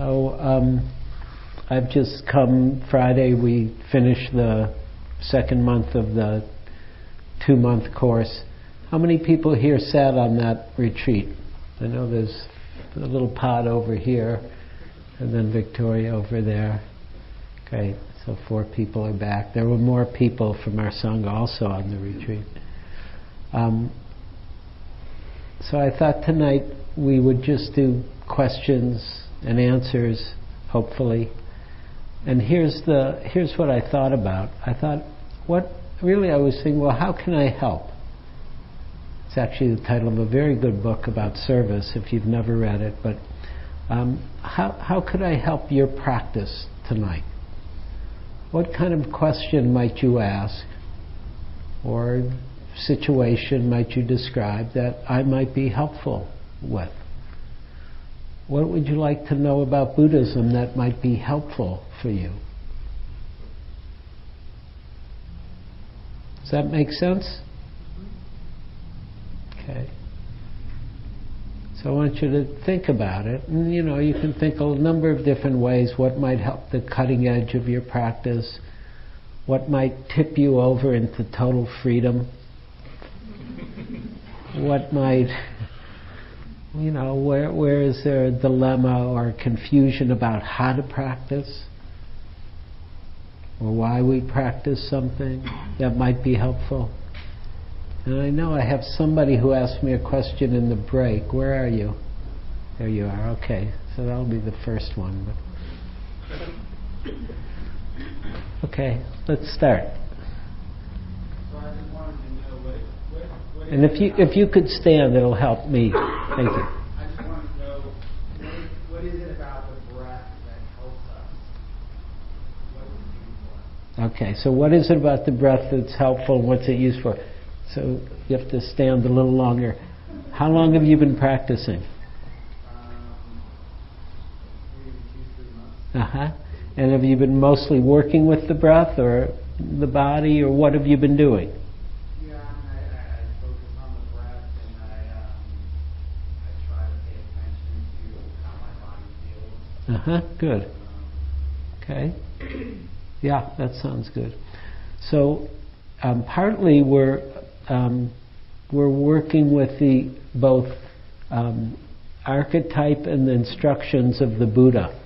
So um, I've just come Friday. We finished the second month of the two-month course. How many people here sat on that retreat? I know there's a little pod over here, and then Victoria over there. Okay, so four people are back. There were more people from our sangha also on the retreat. Um, so I thought tonight we would just do questions and answers, hopefully. And here's the here's what I thought about. I thought, what really I was thinking, well, how can I help? It's actually the title of a very good book about service. If you've never read it, but um, how how could I help your practice tonight? What kind of question might you ask, or situation might you describe that I might be helpful with? What would you like to know about Buddhism that might be helpful for you? Does that make sense? Okay. So I want you to think about it. And you know, you can think a number of different ways what might help the cutting edge of your practice, what might tip you over into total freedom, what might you know, where, where is there a dilemma or confusion about how to practice or why we practice something that might be helpful? And I know I have somebody who asked me a question in the break. Where are you? There you are. Okay, so that'll be the first one. Okay, let's start. And if you if you could stand, it'll help me. Thank you. I just want to know what, what is it about the breath that helps us? What is it used for? Okay, so what is it about the breath that's helpful what's it used for? So you have to stand a little longer. How long have you been practicing? Um, maybe two, three months. Uh huh. And have you been mostly working with the breath or the body, or what have you been doing? Yeah, and I, I, I focus on the breath and I, um, I try to pay attention to how my body feels. Uh huh. Good. Okay. Yeah, that sounds good. So, um, partly we're um, we're working with the both um, archetype and the instructions of the Buddha.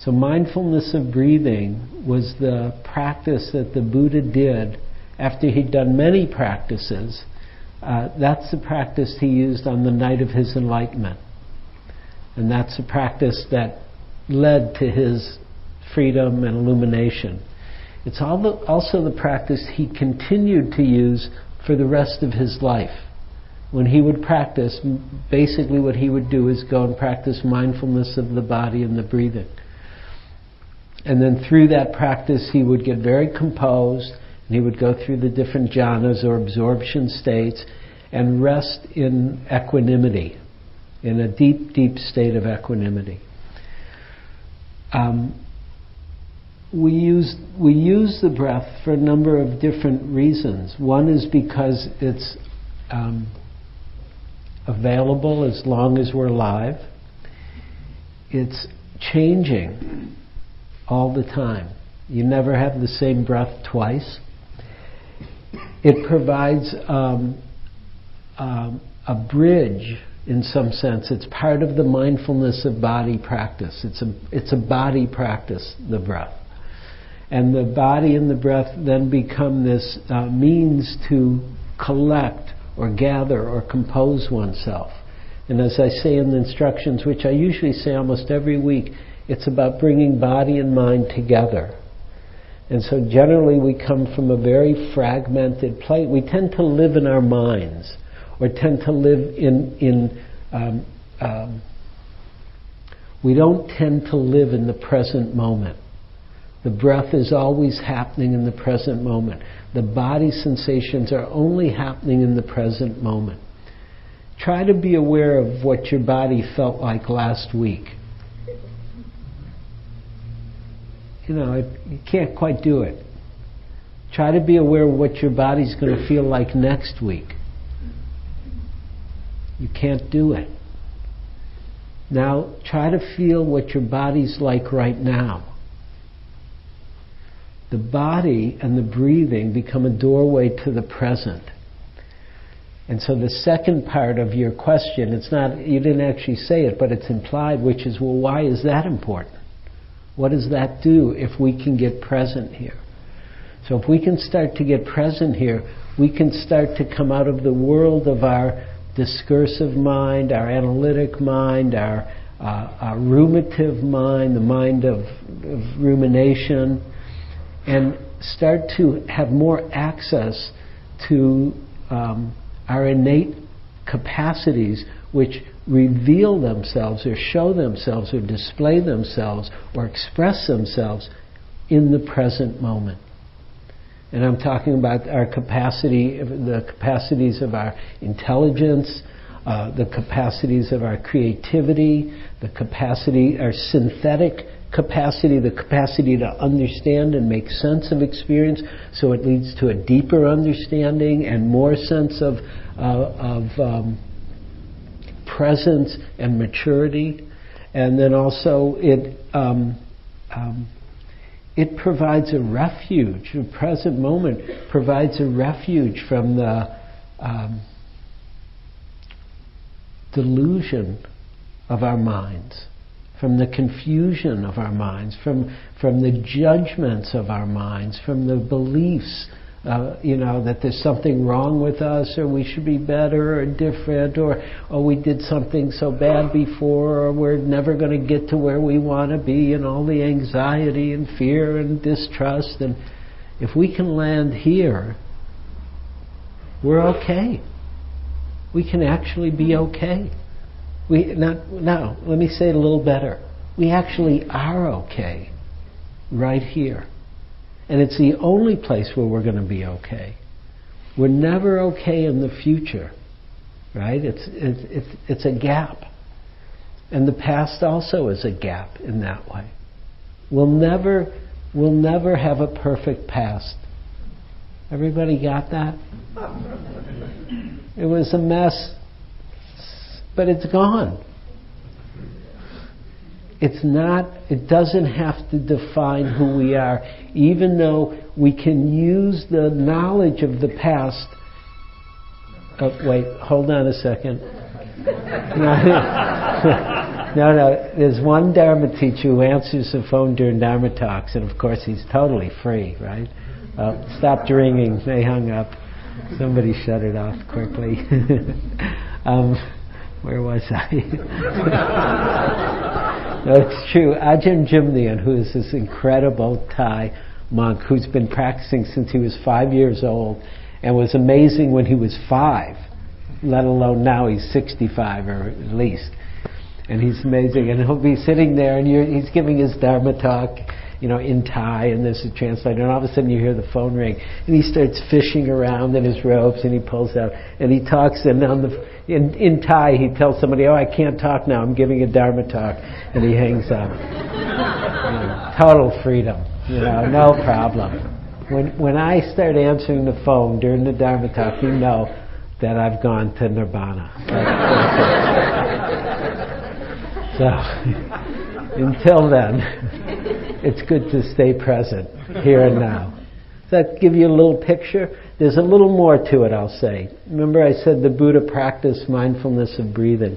So, mindfulness of breathing was the practice that the Buddha did after he'd done many practices. Uh, that's the practice he used on the night of his enlightenment. And that's a practice that led to his freedom and illumination. It's also the practice he continued to use for the rest of his life. When he would practice, basically what he would do is go and practice mindfulness of the body and the breathing. And then through that practice, he would get very composed, and he would go through the different jhanas or absorption states and rest in equanimity, in a deep, deep state of equanimity. Um, we use we use the breath for a number of different reasons. One is because it's um, available as long as we're alive. It's changing all the time. You never have the same breath twice. It provides um, um, a bridge in some sense. It's part of the mindfulness of body practice. It's a, it's a body practice, the breath. And the body and the breath then become this uh, means to collect or gather or compose oneself. And as I say in the instructions, which I usually say almost every week, it's about bringing body and mind together. And so generally we come from a very fragmented place. We tend to live in our minds or tend to live in, in um, um, we don't tend to live in the present moment. The breath is always happening in the present moment. The body sensations are only happening in the present moment. Try to be aware of what your body felt like last week. You know, it, you can't quite do it. Try to be aware of what your body's going to feel like next week. You can't do it. Now try to feel what your body's like right now. The body and the breathing become a doorway to the present. And so the second part of your question, it's not, you didn't actually say it, but it's implied, which is, well, why is that important? What does that do if we can get present here? So if we can start to get present here, we can start to come out of the world of our discursive mind, our analytic mind, our, uh, our ruminative mind, the mind of, of rumination, and start to have more access to um, our innate capacities which reveal themselves or show themselves or display themselves or express themselves in the present moment. And I'm talking about our capacity, the capacities of our intelligence, uh, the capacities of our creativity, the capacity, our synthetic capacity, the capacity to understand and make sense of experience, so it leads to a deeper understanding and more sense of, uh, of um, presence and maturity. And then also it um, um, it provides a refuge. The present moment provides a refuge from the um, delusion of our minds from the confusion of our minds, from, from the judgments of our minds, from the beliefs, uh, you know, that there's something wrong with us, or we should be better or different, or oh, we did something so bad before, or we're never going to get to where we want to be, and all the anxiety and fear and distrust. And if we can land here, we're okay. We can actually be okay. We not now. Let me say it a little better. We actually are okay right here, and it's the only place where we're going to be okay. We're never okay in the future, right? It's it's it's, it's a gap, and the past also is a gap in that way. We'll never we'll never have a perfect past. Everybody got that? It was a mess but it's gone. It's not, it doesn't have to define who we are, even though we can use the knowledge of the past. Oh, wait, hold on a second. no, no, there's one Dharma teacher who answers the phone during Dharma talks, and of course he's totally free, right? Uh, stopped ringing, they hung up. Somebody shut it off quickly. um, where was I? no, it's true. Ajahn Jumnian, who is this incredible Thai monk who's been practicing since he was five years old and was amazing when he was five, let alone now he's 65 or at least. And he's amazing. And he'll be sitting there and he's giving his Dharma talk you know, in Thai, and there's a translator, and all of a sudden you hear the phone ring, and he starts fishing around in his robes, and he pulls out, and he talks, and on the, in, in Thai he tells somebody, oh, I can't talk now, I'm giving a Dharma talk, and he hangs up. you know, total freedom, you know, no problem. When, when I start answering the phone during the Dharma talk, you know that I've gone to Nirvana. so, until then, it's good to stay present here and now. Does that give you a little picture? There's a little more to it, I'll say. Remember, I said the Buddha practiced mindfulness of breathing.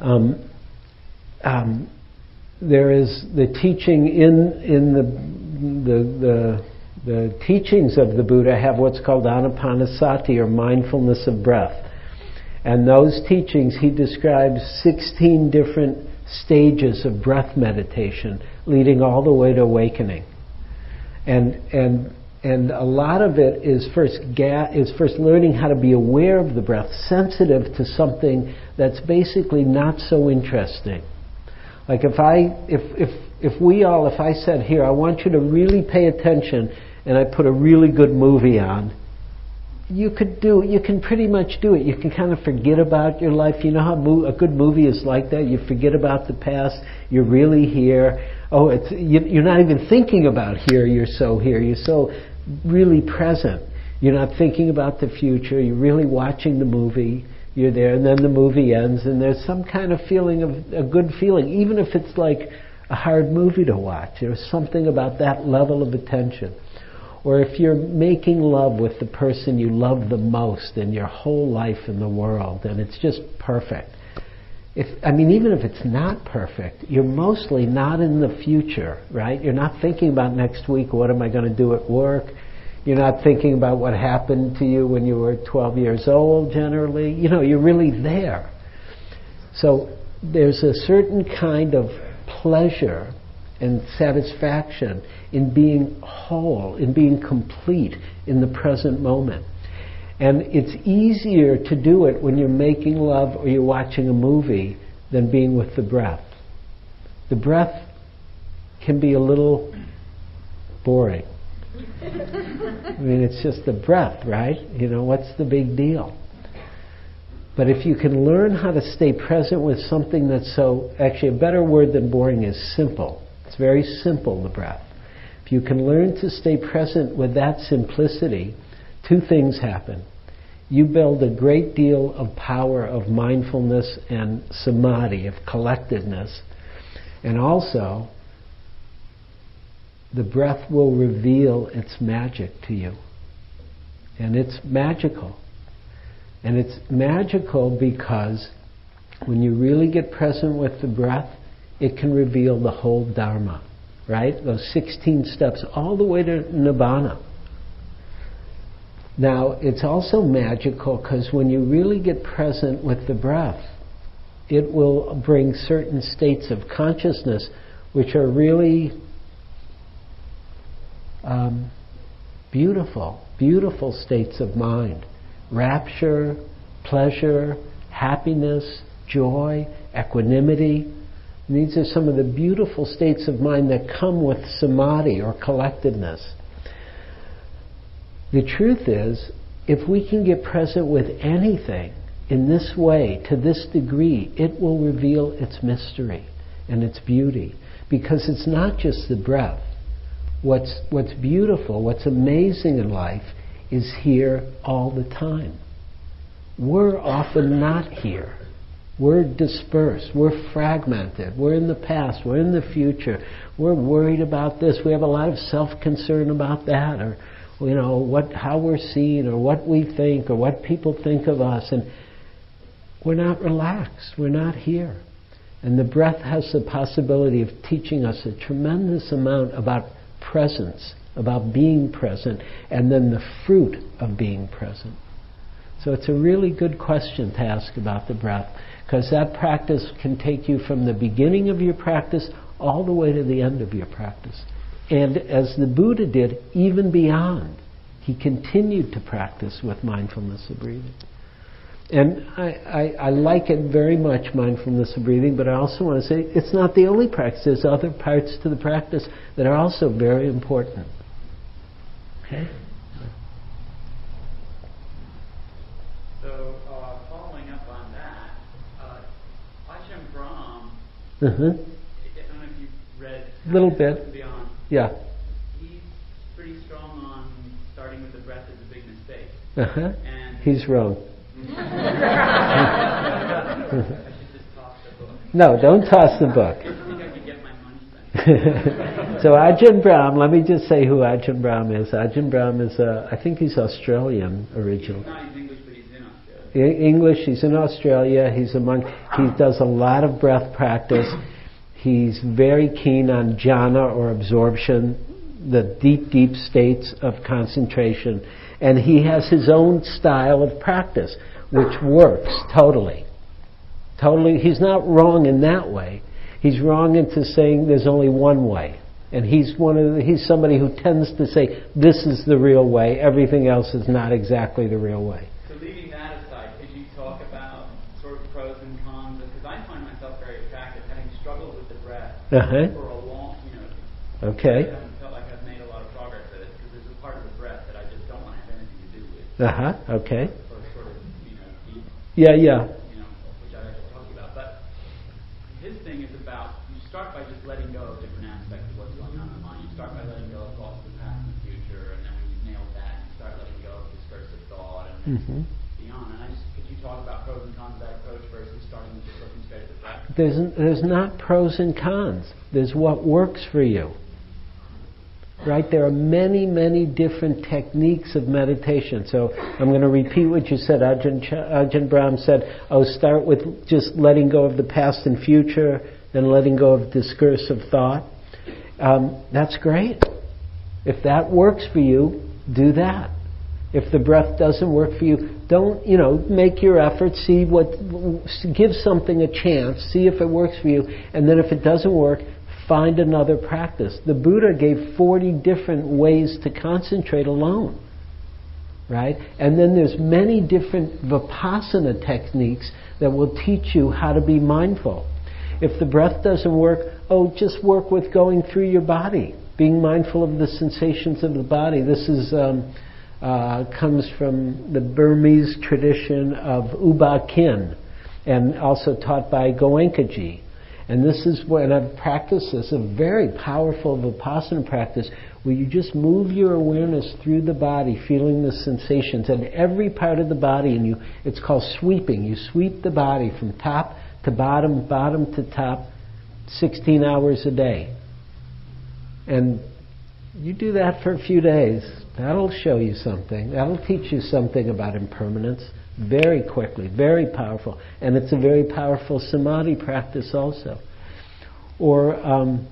Um, um, there is the teaching in in the, the the the teachings of the Buddha have what's called anapanasati or mindfulness of breath. And those teachings he describes 16 different stages of breath meditation leading all the way to awakening. And, and, and a lot of it is first, ga- is first learning how to be aware of the breath, sensitive to something that's basically not so interesting. Like if I, if, if, if we all, if I said here, I want you to really pay attention and I put a really good movie on, you could do you can pretty much do it. You can kind of forget about your life. You know how mo- a good movie is like that? You forget about the past. You're really here oh, it's, you, are not even thinking about here, you're so here. You're so really present. You're not thinking about the future. You're really watching the movie. you're there, and then the movie ends, and there's some kind of feeling of a good feeling, even if it's like a hard movie to watch. There's something about that level of attention. Or if you're making love with the person you love the most in your whole life in the world, and it's just perfect. If, I mean, even if it's not perfect, you're mostly not in the future, right? You're not thinking about next week, what am I going to do at work? You're not thinking about what happened to you when you were 12 years old, generally. You know, you're really there. So there's a certain kind of pleasure and satisfaction in being whole, in being complete in the present moment. And it's easier to do it when you're making love or you're watching a movie than being with the breath. The breath can be a little boring. I mean, it's just the breath, right? You know, what's the big deal? But if you can learn how to stay present with something that's so, actually, a better word than boring is simple. It's very simple, the breath. If you can learn to stay present with that simplicity, two things happen. You build a great deal of power of mindfulness and samadhi, of collectedness, and also the breath will reveal its magic to you. And it's magical. And it's magical because when you really get present with the breath, it can reveal the whole Dharma, right? Those 16 steps all the way to Nibbana. Now, it's also magical because when you really get present with the breath, it will bring certain states of consciousness which are really um, beautiful, beautiful states of mind rapture, pleasure, happiness, joy, equanimity. These are some of the beautiful states of mind that come with samadhi or collectedness. The truth is, if we can get present with anything in this way, to this degree, it will reveal its mystery and its beauty. Because it's not just the breath, what's, what's beautiful, what's amazing in life is here all the time. We're often not here. We're dispersed. We're fragmented. We're in the past. We're in the future. We're worried about this. We have a lot of self-concern about that, or you know what, how we're seen, or what we think, or what people think of us, and we're not relaxed. We're not here. And the breath has the possibility of teaching us a tremendous amount about presence, about being present, and then the fruit of being present. So it's a really good question to ask about the breath, because that practice can take you from the beginning of your practice all the way to the end of your practice. And as the Buddha did, even beyond, he continued to practice with mindfulness of breathing. And I, I, I, like it very much, mindfulness of breathing, but I also want to say it's not the only practice. There's other parts to the practice that are also very important. Okay? So, uh, following up on that, uh, Ajahn Brahm, Uh-huh. I don't know if you've read A Little bit. Yeah. He's pretty strong on starting with the breath is a big mistake. Uh-huh. And He's wrong. I should just toss the book. No, don't toss the book. I think I could get my money back. so Ajahn Brahm, let me just say who Ajahn Brahm is. Ajahn Brahm is, uh, I think he's Australian originally. Not in English, but he's in Australia. English, he's in Australia, he's a monk, he does a lot of breath practice. He's very keen on jhana or absorption, the deep, deep states of concentration. And he has his own style of practice, which works totally. Totally, he's not wrong in that way. He's wrong into saying there's only one way. And he's one of the, he's somebody who tends to say this is the real way, everything else is not exactly the real way. So leaving that aside, could you talk about sort of pros and cons? Because I find myself very attracted, having struggled with the breath Uh-huh. for a long, you know, Okay. I haven't felt like I've made a lot of progress at it because there's a part of the breath that I just don't want to have anything to do with, Uh-huh. Okay. or sort of, you know, deep, Yeah, yeah. you know, which I actually talked about. But his thing is about you start by just letting go of different aspects of what's going on in the mind. You start by letting go of thoughts of the past and the future, and then when you've nailed that, you start letting go of discursive thought and Mhm. the beyond. And I just, could you talk about pros and cons of that approach versus starting with just looking straight at the breath? There's, there's not pros and cons. There's what works for you. Right? There are many, many different techniques of meditation. So I'm going to repeat what you said. Ajahn, Ajahn Brahm said, oh, start with just letting go of the past and future, then letting go of discursive thought. Um, that's great. If that works for you, do that. If the breath doesn't work for you, don't, you know, make your effort, see what, give something a chance, see if it works for you, and then if it doesn't work, find another practice. The Buddha gave 40 different ways to concentrate alone. Right? And then there's many different vipassana techniques that will teach you how to be mindful. If the breath doesn't work, oh, just work with going through your body, being mindful of the sensations of the body. This is um, uh, comes from the Burmese tradition of U Ba Khin, and also taught by Goenkaji. And this is when I've practiced this, a very powerful Vipassana practice where you just move your awareness through the body, feeling the sensations and every part of the body, and you, it's called sweeping. You sweep the body from top to bottom, bottom to top, 16 hours a day. And you do that for a few days. That'll show you something. That'll teach you something about impermanence very quickly, very powerful. And it's a very powerful samadhi practice also. Or um,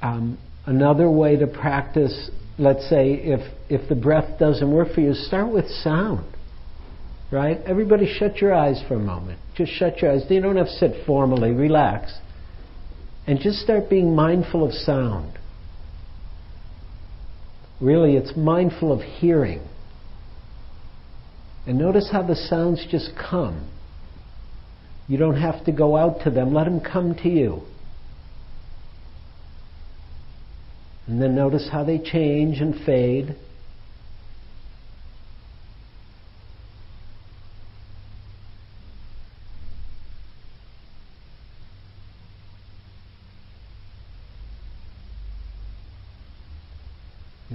um, another way to practice, let's say, if, if the breath doesn't work for you, start with sound. Right? Everybody shut your eyes for a moment. Just shut your eyes. You don't have to sit formally. Relax. And just start being mindful of sound. Really, it's mindful of hearing. And notice how the sounds just come. You don't have to go out to them, let them come to you. And then notice how they change and fade.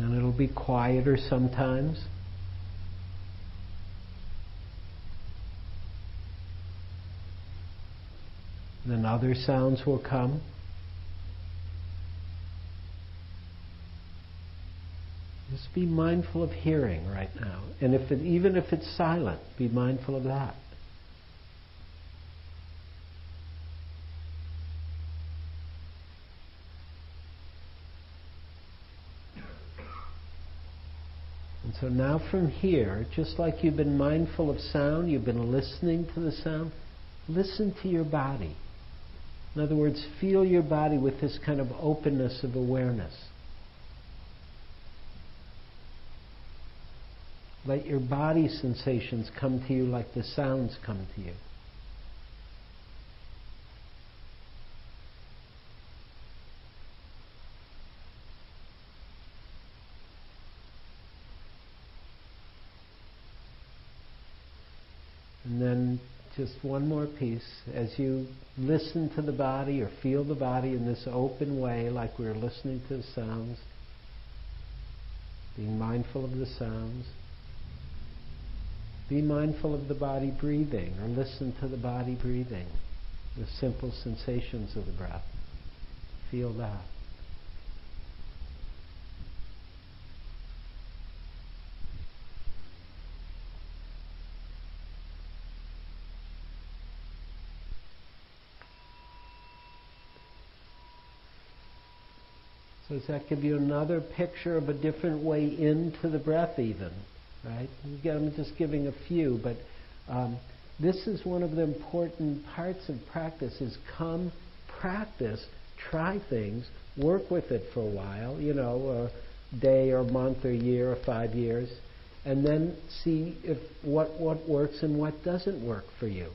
And it'll be quieter sometimes. Then other sounds will come. Just be mindful of hearing right now. And if it, even if it's silent, be mindful of that. Now from here, just like you've been mindful of sound, you've been listening to the sound, listen to your body. In other words, feel your body with this kind of openness of awareness. Let your body sensations come to you like the sounds come to you. And then one more piece. As you listen to the body or feel the body in this open way, like we're listening to the sounds, being mindful of the sounds, be mindful of the body breathing or listen to the body breathing, the simple sensations of the breath. Feel that. Does that give you another picture of a different way into the breath even? Right? Again, I'm just giving a few, but um, this is one of the important parts of practice is come, practice, try things, work with it for a while, you know, a day or month or year or five years, and then see if what, what works and what doesn't work for you.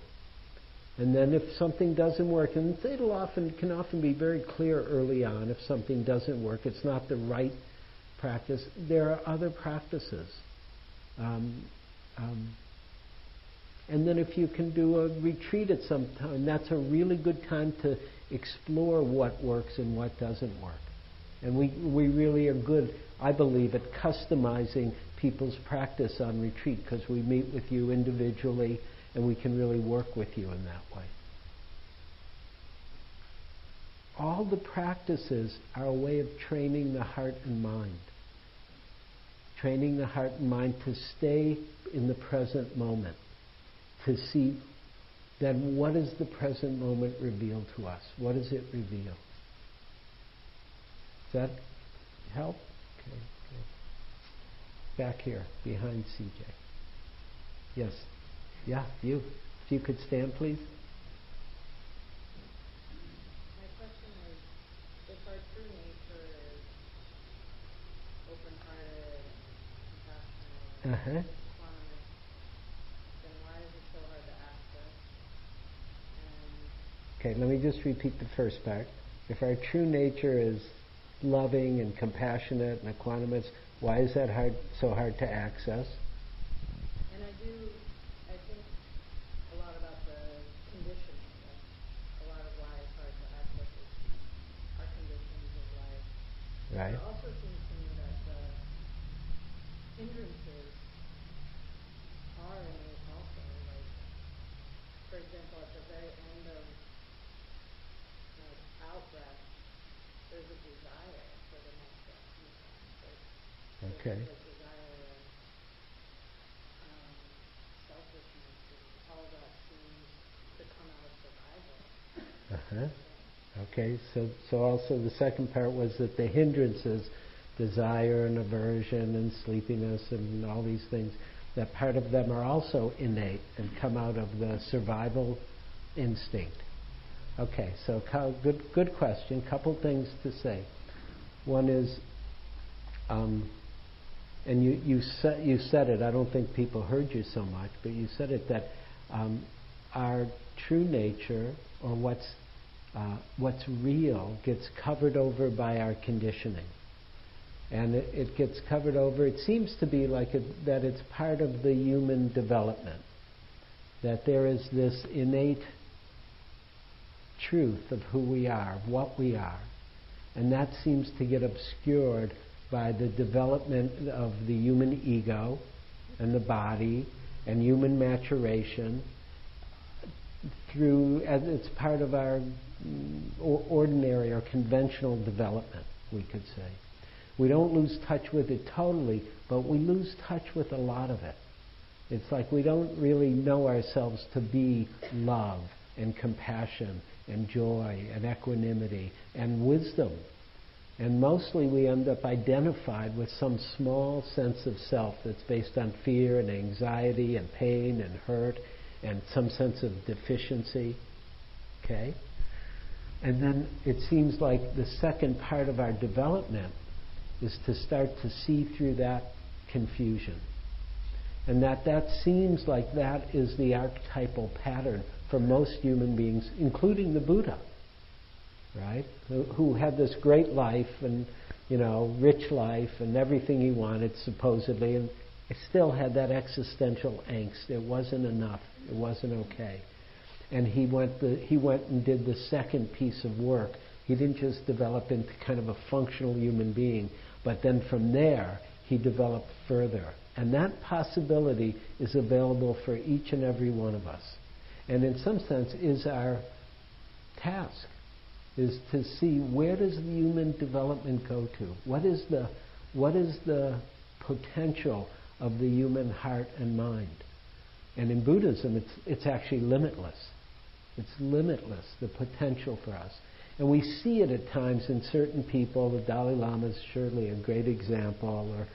And then if something doesn't work, and it'll often can often be very clear early on if something doesn't work, it's not the right practice. There are other practices. Um, um, and then if you can do a retreat at some time, that's a really good time to explore what works and what doesn't work. And we, we really are good, I believe, at customizing people's practice on retreat because we meet with you individually and we can really work with you in that way. All the practices are a way of training the heart and mind. Training the heart and mind to stay in the present moment, to see then what does the present moment reveal to us? What does it reveal? Does that help? Okay, good. Back here, behind CJ. Yes. Yeah, you. If you could stand, please. My question is, if our true nature is open-hearted, compassionate, Uh-huh. then why is it so hard to access? And Okay, let me just repeat the first part. If our true nature is loving and compassionate and equanimous, why is that hard, so hard to access? and I do, I think a lot about the conditioning. Like a lot of why it's hard to access is our conditions of life. Right? It also seems to me that the hindrances are innate also. Like, for example, at the very end of like out breath, there's a desire for the next breath. sometimes. Like, Okay. There's a desire of um, selfishness and all that seems to come out of survival. Uh-huh. Okay, so, so also the second part was that the hindrances, desire and aversion and sleepiness and all these things, that part of them are also innate and come out of the survival instinct. Okay, so good, good question. Couple things to say. One is, um, and you, you, said, you said it, I don't think people heard you so much, but you said it that um, our true nature, or what's, uh, what's real, gets covered over by our conditioning. And it, it gets covered over, it seems to be like it, that it's part of the human development. That there is this innate truth of who we are, what we are. And that seems to get obscured by the development of the human ego and the body and human maturation through as it's part of our ordinary or conventional development we could say we don't lose touch with it totally but we lose touch with a lot of it it's like we don't really know ourselves to be love and compassion and joy and equanimity and wisdom and mostly we end up identified with some small sense of self that's based on fear and anxiety and pain and hurt and some sense of deficiency. Okay? And then it seems like the second part of our development is to start to see through that confusion. And that that seems like that is the archetypal pattern for most human beings, including the Buddha right? Who, who had this great life and, you know, rich life and everything he wanted, supposedly, and still had that existential angst. It wasn't enough. It wasn't okay. And he went, the, he went and did the second piece of work. He didn't just develop into kind of a functional human being, but then from there, he developed further. And that possibility is available for each and every one of us. And in some sense, is our task is to see where does the human development go to? What is the, what is the potential of the human heart and mind? And in Buddhism, it's, it's actually limitless. It's limitless, the potential for us. And we see it at times in certain people. The Dalai Lama is surely a great example, or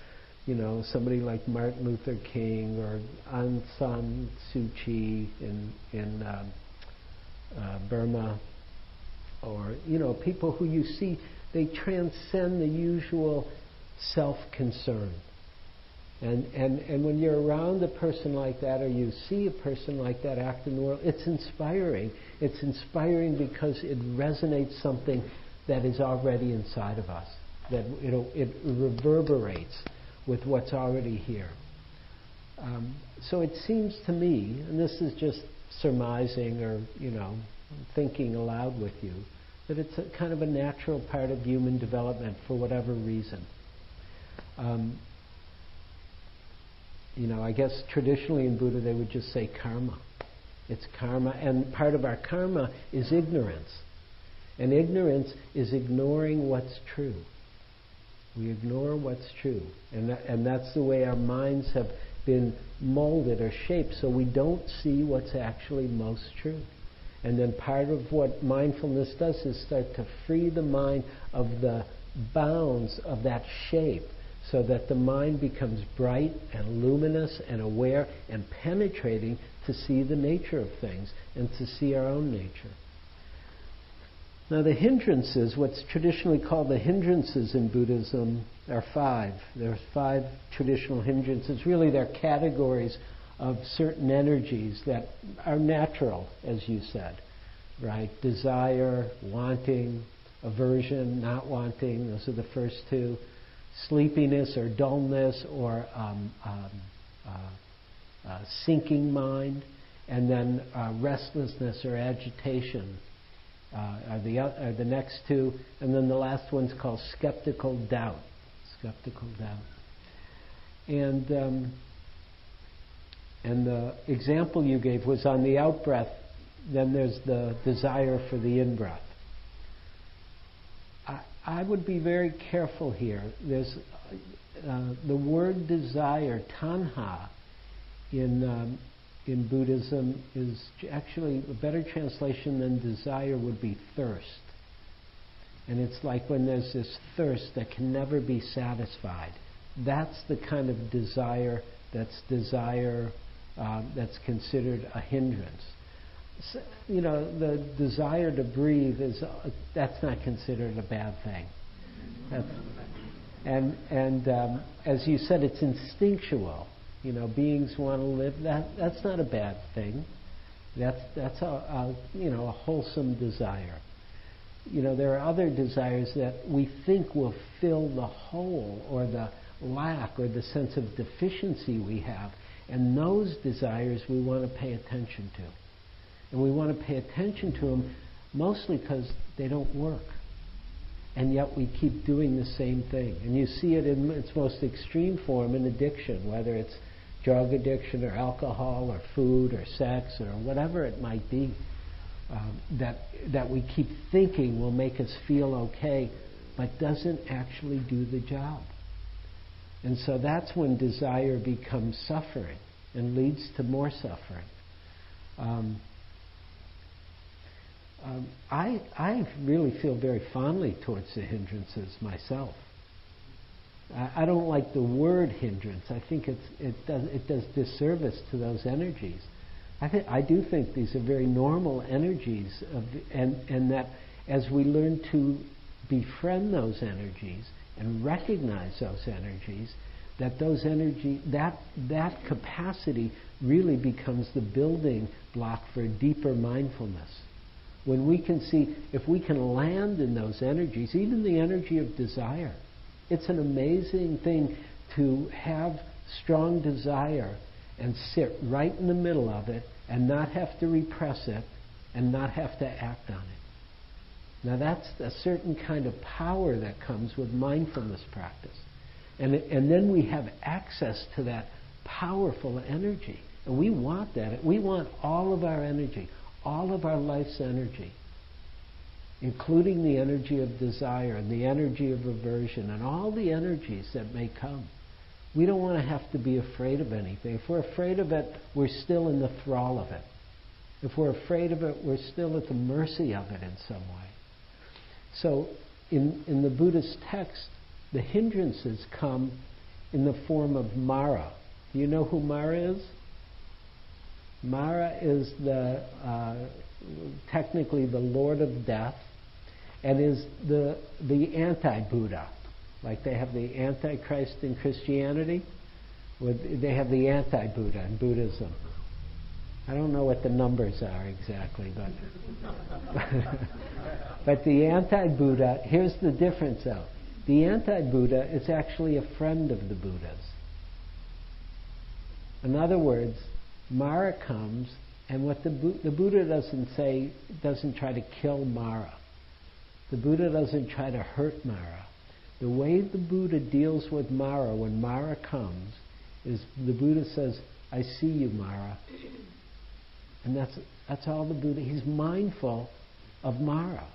you know, somebody like Martin Luther King or Aung San Suu Kyi in, in um, uh, Burma, or you know people who you see they transcend the usual self-concern and, and, and when you're around a person like that or you see a person like that act in the world it's inspiring it's inspiring because it resonates something that is already inside of us that it, it reverberates with what's already here um, so it seems to me and this is just surmising or you know thinking aloud with you, that it's a kind of a natural part of human development for whatever reason. Um, you know, I guess traditionally in Buddha they would just say karma. It's karma, and part of our karma is ignorance. And ignorance is ignoring what's true. We ignore what's true. And, that, and that's the way our minds have been molded or shaped so we don't see what's actually most true. And then part of what mindfulness does is start to free the mind of the bounds of that shape so that the mind becomes bright and luminous and aware and penetrating to see the nature of things and to see our own nature. Now, the hindrances, what's traditionally called the hindrances in Buddhism, are five. There are five traditional hindrances. Really, they're categories of certain energies that are natural, as you said, right? Desire, wanting, aversion, not wanting, those are the first two. Sleepiness or dullness or um, um, uh, uh, sinking mind, and then uh, restlessness or agitation uh, are, the, are the next two, and then the last one's called skeptical doubt. Skeptical doubt. And um, and the example you gave was on the out breath. Then there's the desire for the in breath. I, would be very careful here. There's uh, the word desire, tanha, in um, in Buddhism is actually a better translation than desire would be thirst. And it's like when there's this thirst that can never be satisfied. That's the kind of desire that's desire uh, that's considered a hindrance. You know, the desire to breathe is uh, that's not considered a bad thing. And and um, as you said, it's instinctual. You know, beings want to live. That that's not a bad thing. That's that's a, a you know a wholesome desire. You know, there are other desires that we think will fill the hole or the lack or the sense of deficiency we have, and those desires we want to pay attention to, and we want to pay attention to them mostly because they don't work and yet we keep doing the same thing. And you see it in its most extreme form in addiction, whether it's drug addiction or alcohol or food or sex or whatever it might be um, that that we keep thinking will make us feel okay, but doesn't actually do the job. And so that's when desire becomes suffering and leads to more suffering. Um, um, I I really feel very fondly towards the hindrances myself. I don't like the word hindrance. I think it's, it, does, it does disservice to those energies. I, th- I do think these are very normal energies, of, and, and that as we learn to befriend those energies and recognize those energies, that those energy, that, that capacity really becomes the building block for deeper mindfulness. When we can see, if we can land in those energies, even the energy of desire, it's an amazing thing to have strong desire and sit right in the middle of it and not have to repress it and not have to act on it. Now that's a certain kind of power that comes with mindfulness practice. And, and then we have access to that powerful energy. And we want that. We want all of our energy, all of our life's energy including the energy of desire and the energy of aversion and all the energies that may come. We don't want to have to be afraid of anything. If we're afraid of it, we're still in the thrall of it. If we're afraid of it, we're still at the mercy of it in some way. So, in, in the Buddhist text, the hindrances come in the form of Mara. Do you know who Mara is? Mara is the uh, technically the Lord of Death, and is the, the anti-Buddha. Like they have the Antichrist in Christianity, they have the anti-Buddha in Buddhism. I don't know what the numbers are exactly, but but the anti-Buddha. Here's the difference, though. The anti-Buddha is actually a friend of the Buddha's. In other words, Mara comes, and what the, the Buddha doesn't say doesn't try to kill Mara. The Buddha doesn't try to hurt Mara. The way the Buddha deals with Mara when Mara comes is the Buddha says, I see you, Mara. And that's, that's all the Buddha, he's mindful of Mara.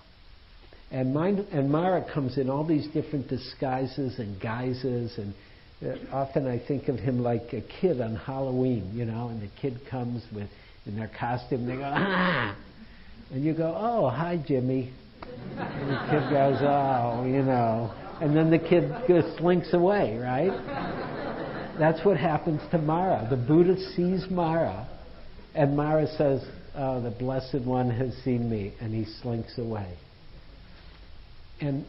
And, mind, and Mara comes in all these different disguises and guises, and often I think of him like a kid on Halloween, you know, and the kid comes with in their costume, and they go, ah! And you go, oh, hi, Jimmy. And the kid goes, oh, you know. And then the kid just slinks away, right? That's what happens to Mara. The Buddha sees Mara, and Mara says, oh, the Blessed One has seen me, and he slinks away. And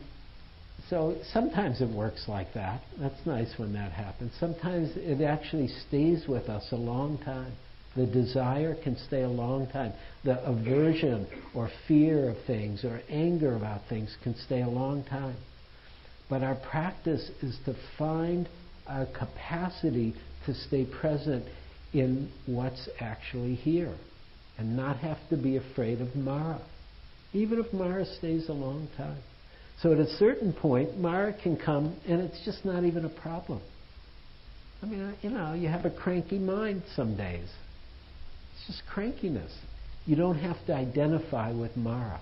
so sometimes it works like that. That's nice when that happens. Sometimes it actually stays with us a long time. The desire can stay a long time. The aversion or fear of things or anger about things can stay a long time. But our practice is to find a capacity to stay present in what's actually here and not have to be afraid of Mara, even if Mara stays a long time. So at a certain point, Mara can come and it's just not even a problem. I mean, uh, you know, you have a cranky mind some days. It's just crankiness. You don't have to identify with Mara.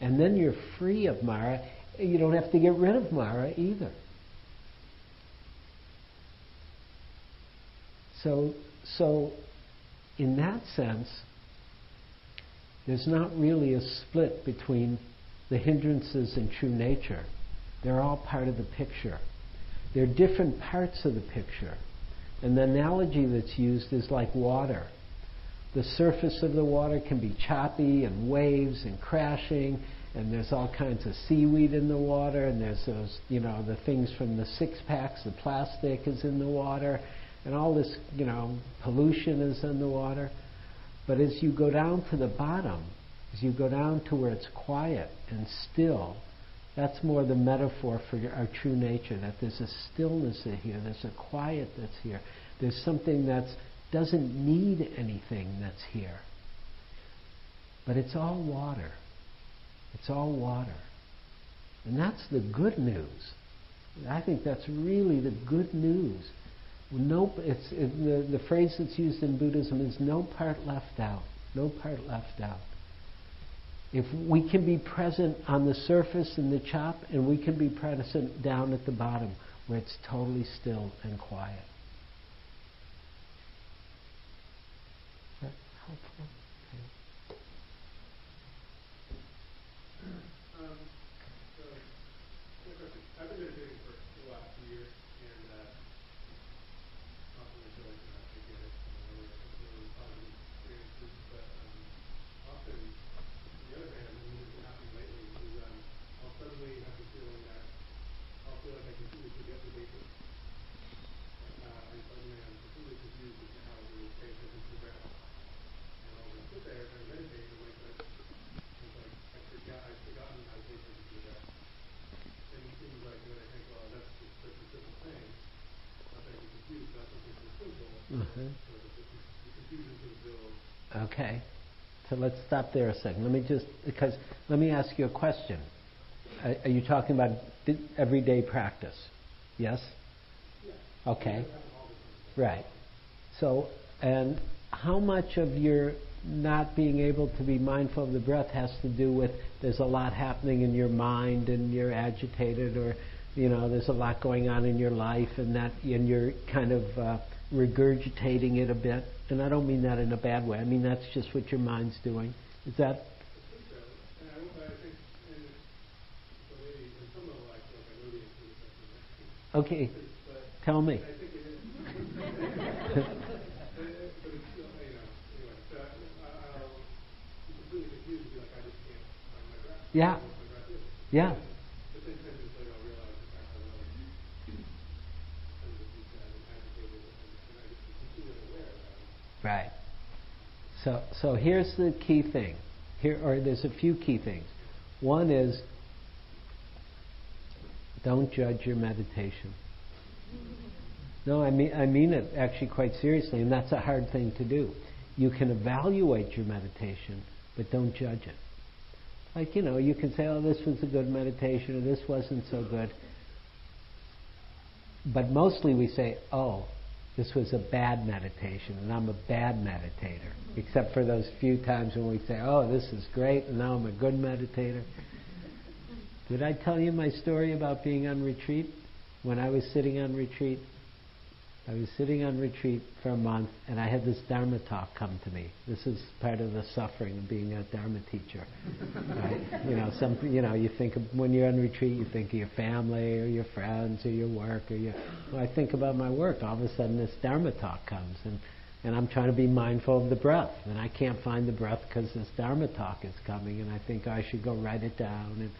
And then you're free of Mara. You don't have to get rid of Mara either. So, so in that sense, there's not really a split between the hindrances and true nature. They're all part of the picture. They're different parts of the picture. And the analogy that's used is like water. The surface of the water can be choppy and waves and crashing, and there's all kinds of seaweed in the water, and there's those, you know, the things from the six packs, the plastic is in the water, and all this, you know, pollution is in the water. But as you go down to the bottom, as you go down to where it's quiet and still, that's more the metaphor for our true nature, that there's a stillness in here, there's a quiet that's here, there's something that doesn't need anything that's here. But it's all water. It's all water. And that's the good news. I think that's really the good news. No, it's, it, the, the phrase that's used in Buddhism is no part left out. No part left out. If we can be present on the surface in the chop, and we can be present down at the bottom where it's totally still and quiet. Is that helpful? Okay. Um, so, quick question. I've been meditating for the last few years, and uh, often I feel like you know, I get it, you know, it's really positive experiences, but um, often, on the other hand, and this has been happening lately, is um, I'll suddenly have the feeling that I'll feel like I continue to get the basics. Uh, and suddenly I'm completely confused as to how to pay attention to the breath. And I'll just sit there and meditate, and like, that, it's like I forgot, I've forgotten how to pay attention to the breath. And it seems like when I think, well, that's just such a simple thing, not that I get confused about something so simple. Mhm. So the, the, the confusion sort of builds. Okay. So let's stop there a second. Let me just, because, let me ask you a question. Are, are you talking about everyday practice? Yes? Okay. Right. So, and how much of your not being able to be mindful of the breath has to do with there's a lot happening in your mind and you're agitated or you know there's a lot going on in your life and that and you're kind of uh, regurgitating it a bit and I don't mean that in a bad way. I mean that's just what your mind's doing. Is that? I think so. And I, Right. So, so here's the key thing. Here, or there's a few key things. One is, don't judge your meditation. No, I mean, I mean it actually quite seriously, and that's a hard thing to do. You can evaluate your meditation, but don't judge it. Like, you know, you can say, oh, this was a good meditation, or this wasn't so good. But mostly we say, oh, this was a bad meditation, and I'm a bad meditator, except for those few times when we say, oh, this is great, and now I'm a good meditator. Did I tell you my story about being on retreat? When I was sitting on retreat, I was sitting on retreat for a month, and I had this Dharma talk come to me. This is part of the suffering of being a Dharma teacher, right? You know, some, you know, you think of, when you're on retreat, you think of your family or your friends or your work or your. Well, I think about my work. All of a sudden, this Dharma talk comes, and and I'm trying to be mindful of the breath, and I can't find the breath because this Dharma talk is coming, and I think I should go write it down, and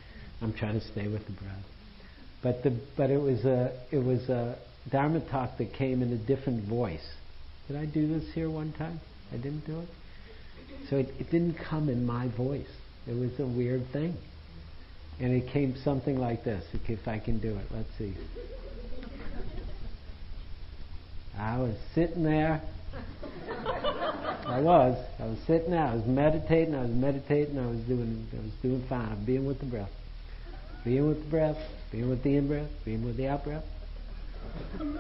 I'm trying to stay with the breath. But the but it was a it was a Dharma talk that came in a different voice. Did I do this here one time? I didn't do it? So it, it didn't come in my voice. It was a weird thing. And it came something like this, if I can do it. Let's see. I was sitting there. I was. I was sitting there. I was meditating. I was meditating. I was doing. I was doing fine. Being with the breath. Being with the breath. Being with the in breath. Being with the out breath.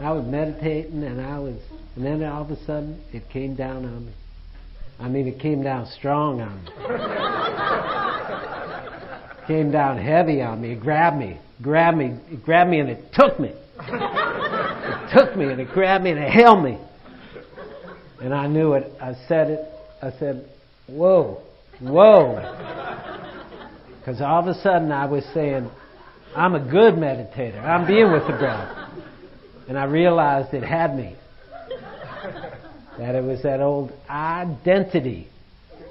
I was meditating and I was, and then all of a sudden it came down on me. I mean, it came down strong on me. it came down heavy on me. It grabbed me, grabbed me, it grabbed me and it took me. It took me and it grabbed me and it held me. And I knew it. I said it. I said, whoa, whoa. Because all of a sudden I was saying, I'm a good meditator. I'm being with the breath. And I realized it had me. That it was that old identity.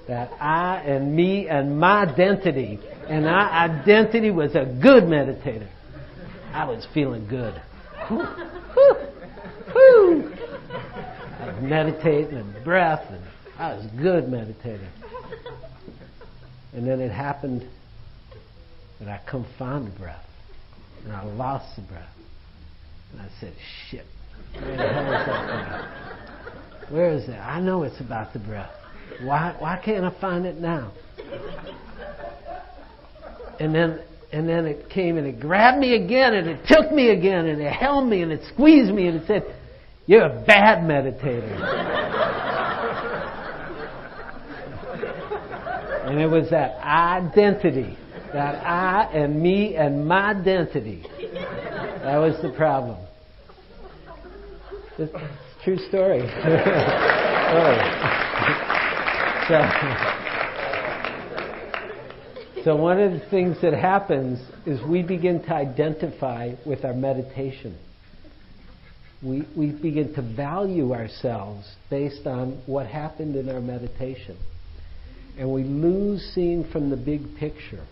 That I and me and my identity. And my identity was a good meditator. I was feeling good. Whew, whew, whew. I was meditating and breath, and I was good meditator. And then it happened that I couldn't find the breath. And I lost the breath. And I said, shit. Where is that? I know it's about the breath. Why, why can't I find it now? And then, and then it came and it grabbed me again and it took me again and it held me and it squeezed me and it said, you're a bad meditator. and it was that identity, that I and me and my identity that was the problem. It's true story. so, so one of the things that happens is we begin to identify with our meditation. We, we begin to value ourselves based on what happened in our meditation. And we lose seeing from the big picture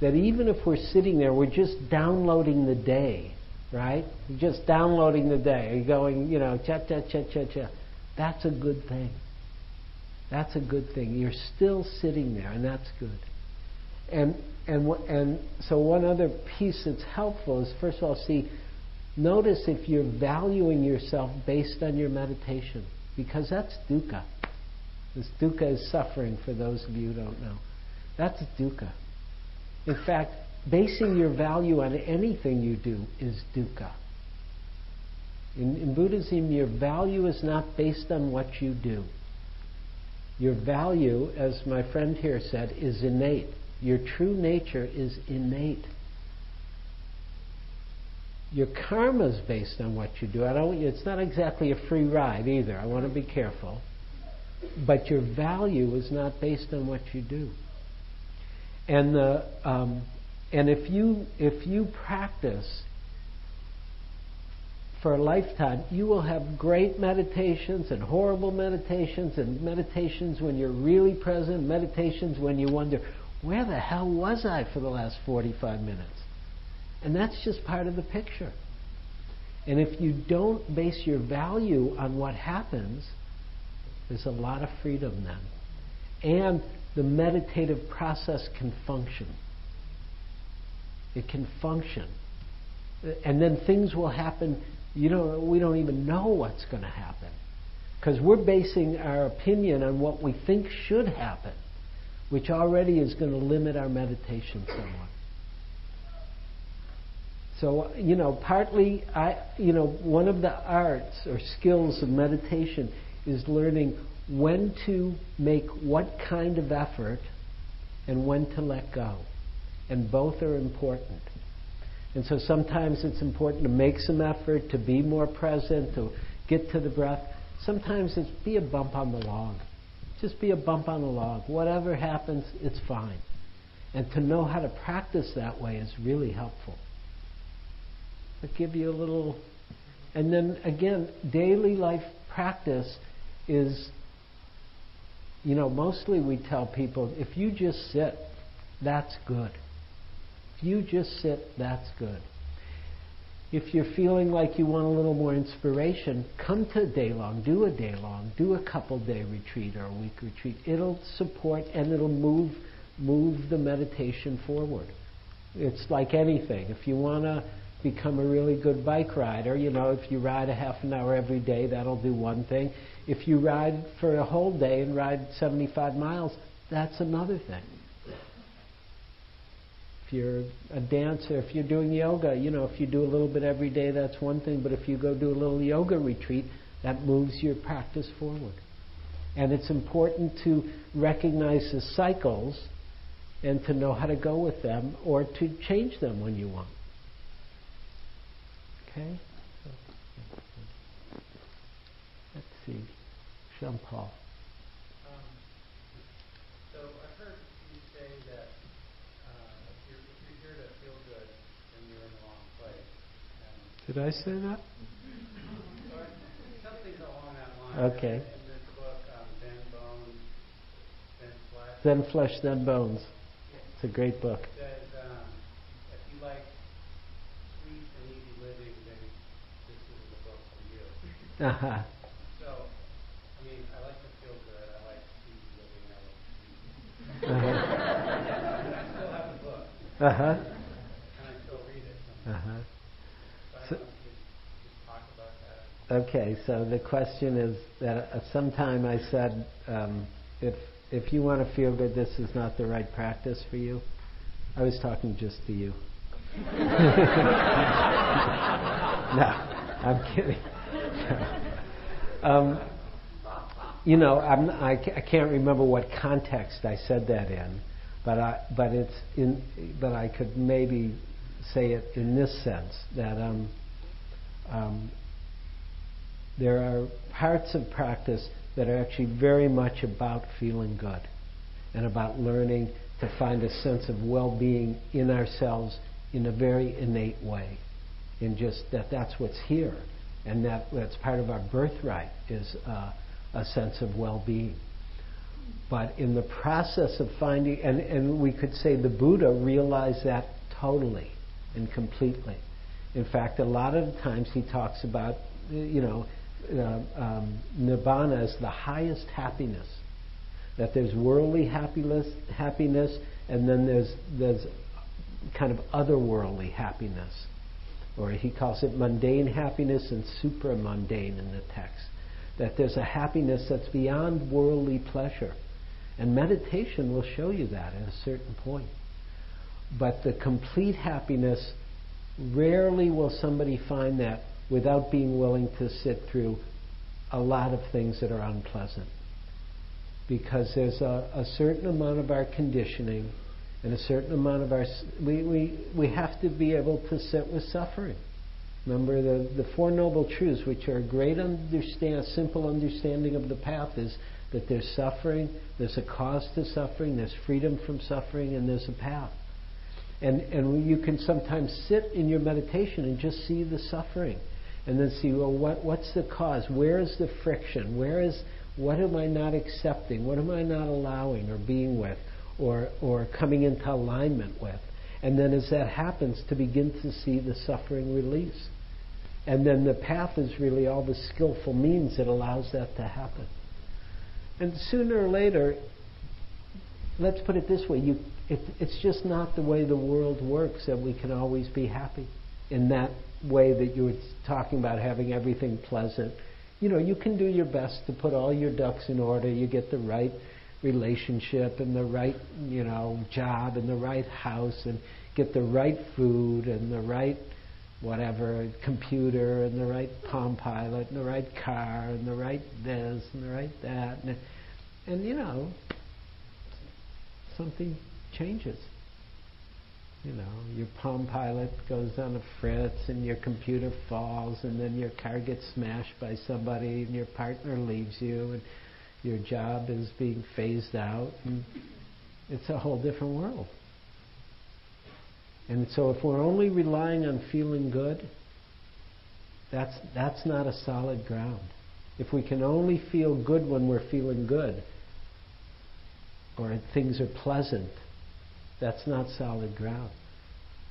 that even if we're sitting there, we're just downloading the day, right? We're just downloading the day. You're going, you know, cha cha cha cha cha. That's a good thing. That's a good thing. You're still sitting there, and that's good. And and and so one other piece that's helpful is first of all, see, notice if you're valuing yourself based on your meditation, because that's dukkha. This dukkha is suffering for those of you who don't know. That's dukkha. In fact, basing your value on anything you do is dukkha. In, in, Buddhism, your value is not based on what you do. Your value, as my friend here said, is innate. Your true nature is innate. Your karma is based on what you do. I don't, it's not exactly a free ride either. I want to be careful. But your value is not based on what you do. And the um, and if you if you practice for a lifetime, you will have great meditations and horrible meditations and meditations when you're really present, meditations when you wonder, where the hell was I for the last 45 minutes? And that's just part of the picture. And if you don't base your value on what happens, there's a lot of freedom then. And the meditative process can function. It can function. And then things will happen, you know, we don't even know what's going to happen. Because we're basing our opinion on what we think should happen, which already is going to limit our meditation somewhat. So, you know, partly, I, you know, one of the arts or skills of meditation is learning when to make what kind of effort and when to let go. And both are important. And so sometimes it's important to make some effort, to be more present, to get to the breath. Sometimes it's be a bump on the log. Just be a bump on the log. Whatever happens, it's fine. And to know how to practice that way is really helpful. But give you a little. And then again, daily life practice is, you know, mostly we tell people if you just sit, that's good. If you just sit, that's good. If you're feeling like you want a little more inspiration, come to a day long, do a day long, do a couple day retreat or a week retreat. It'll support and it'll move move the meditation forward. It's like anything. If you want to become a really good bike rider, you know, if you ride a half an hour every day, that'll do one thing. If you ride for a whole day and ride 75 miles, that's another thing. If you're a dancer, if you're doing yoga, you know, if you do a little bit every day, that's one thing. But if you go do a little yoga retreat, that moves your practice forward. And it's important to recognize the cycles and to know how to go with them or to change them when you want. Okay? Let's see. Jean Paul. Um, so I've heard you say that uh, if, you're, if you're here to feel good, then you're in the wrong place. And Did I say that? something along that line. Okay. In this book, um, Zen Bones, Zen Flesh, Zen Flesh, Zen Bones. It's a great book. says um, if you like sweet and easy living, then this is the book for you. Uh-huh. So, I mean, I like to feel good. I like easy living. I like sweet. Uh-huh. I still have the book, Uh-huh. and I still read it. sometimes. Uh-huh. So I So- don't know if you could talk about that. Okay, so the question is that uh, sometime I said, um, if if you want to feel good, this is not the right practice for you. I was talking just to you. no, I'm kidding. um, you know, I'm, I, I can't remember what context I said that in, but I, but it's in, but I could maybe say it in this sense that um, um, there are parts of practice that are actually very much about feeling good and about learning to find a sense of well-being in ourselves in a very innate way in just that that's what's here and that that's part of our birthright is uh, a sense of well-being. But in the process of finding and, and we could say the buddha realized that totally and completely. In fact a lot of times he talks about you know uh, um, the highest happiness. That there's worldly happiness happiness and then there's there's kind of otherworldly happiness. Or he calls it mundane happiness and supramundane in the text. That there's a happiness that's beyond worldly pleasure. And meditation will show you that at a certain point. But the complete happiness, rarely will somebody find that without being willing to sit through a lot of things that are unpleasant. Because there's a, a certain amount of our conditioning and a certain amount of our we, we, we have to be able to sit with suffering remember the, the four noble truths which are a great understand simple understanding of the path is that there's suffering there's a cause to suffering there's freedom from suffering and there's a path and and you can sometimes sit in your meditation and just see the suffering and then see well what what's the cause where is the friction where is what am i not accepting what am i not allowing or being with or, or coming into alignment with. And then as that happens, to begin to see the suffering release. And then the path is really all the skillful means that allows that to happen. And sooner or later, let's put it this way, you, it, it's just not the way the world works that we can always be happy in that way that you were talking about having everything pleasant. You know, you can do your best to put all your ducks in order, you get the right relationship and the right, you know, job and the right house and get the right food and the right whatever computer and the right Palm Pilot and the right car and the right this and the right that and, and you know something changes. You know, your Palm Pilot goes on a fritz and your computer falls and then your car gets smashed by somebody and your partner leaves you and your job is being phased out and it's a whole different world. And so if we're only relying on feeling good, that's, that's not a solid ground. If we can only feel good when we're feeling good, or things are pleasant, that's not solid ground.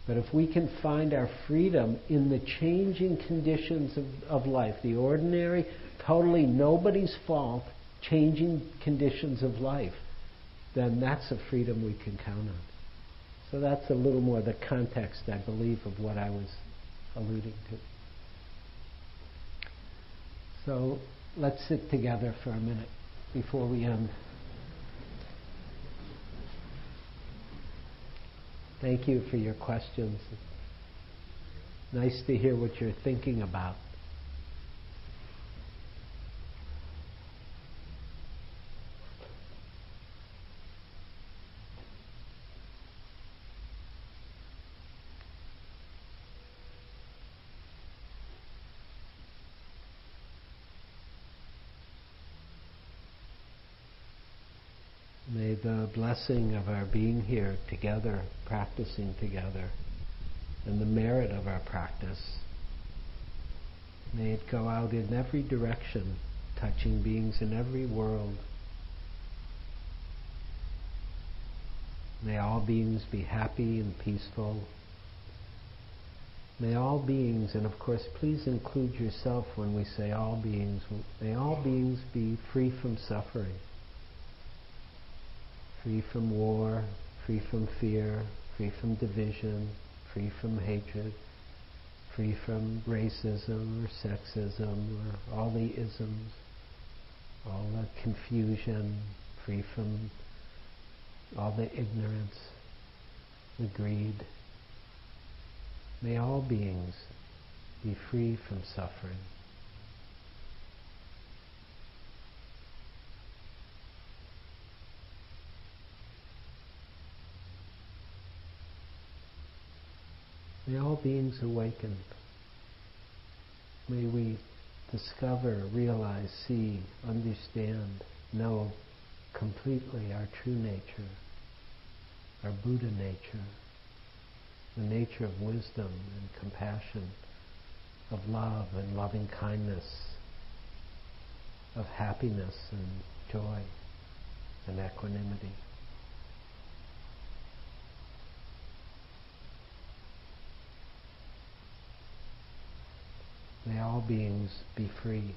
But if we can find our freedom in the changing conditions of, of life, the ordinary, totally nobody's fault, changing conditions of life, then that's a freedom we can count on. So that's a little more the context, I believe, of what I was alluding to. So let's sit together for a minute before we end. Thank you for your questions. Nice to hear what you're thinking about. May the blessing of our being here together, practicing together, and the merit of our practice, may it go out in every direction, touching beings in every world. May all beings be happy and peaceful. May all beings, and of course, please include yourself when we say all beings, may all beings be free from suffering free from war, free from fear, free from division, free from hatred, free from racism or sexism or all the isms, all the confusion, free from all the ignorance, the greed. May all beings be free from suffering. May all beings awaken. May we discover, realize, see, understand, know completely our true nature, our Buddha nature, the nature of wisdom and compassion, of love and loving kindness, of happiness and joy and equanimity. May all beings be free.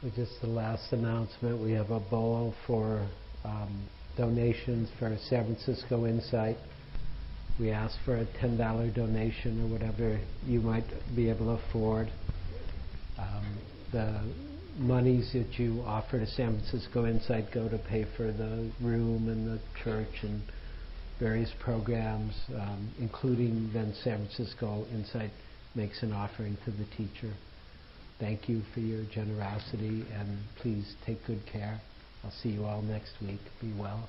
So just the last announcement, we have a bowl for um, donations for San Francisco Insight. We ask for a $10 donation or whatever you might be able to afford. Um, the monies that you offer to San Francisco Insight go to pay for the room and the church and various programs, um, including then San Francisco Insight makes an offering to the teacher. Thank you for your generosity and please take good care. I'll see you all next week. Be well.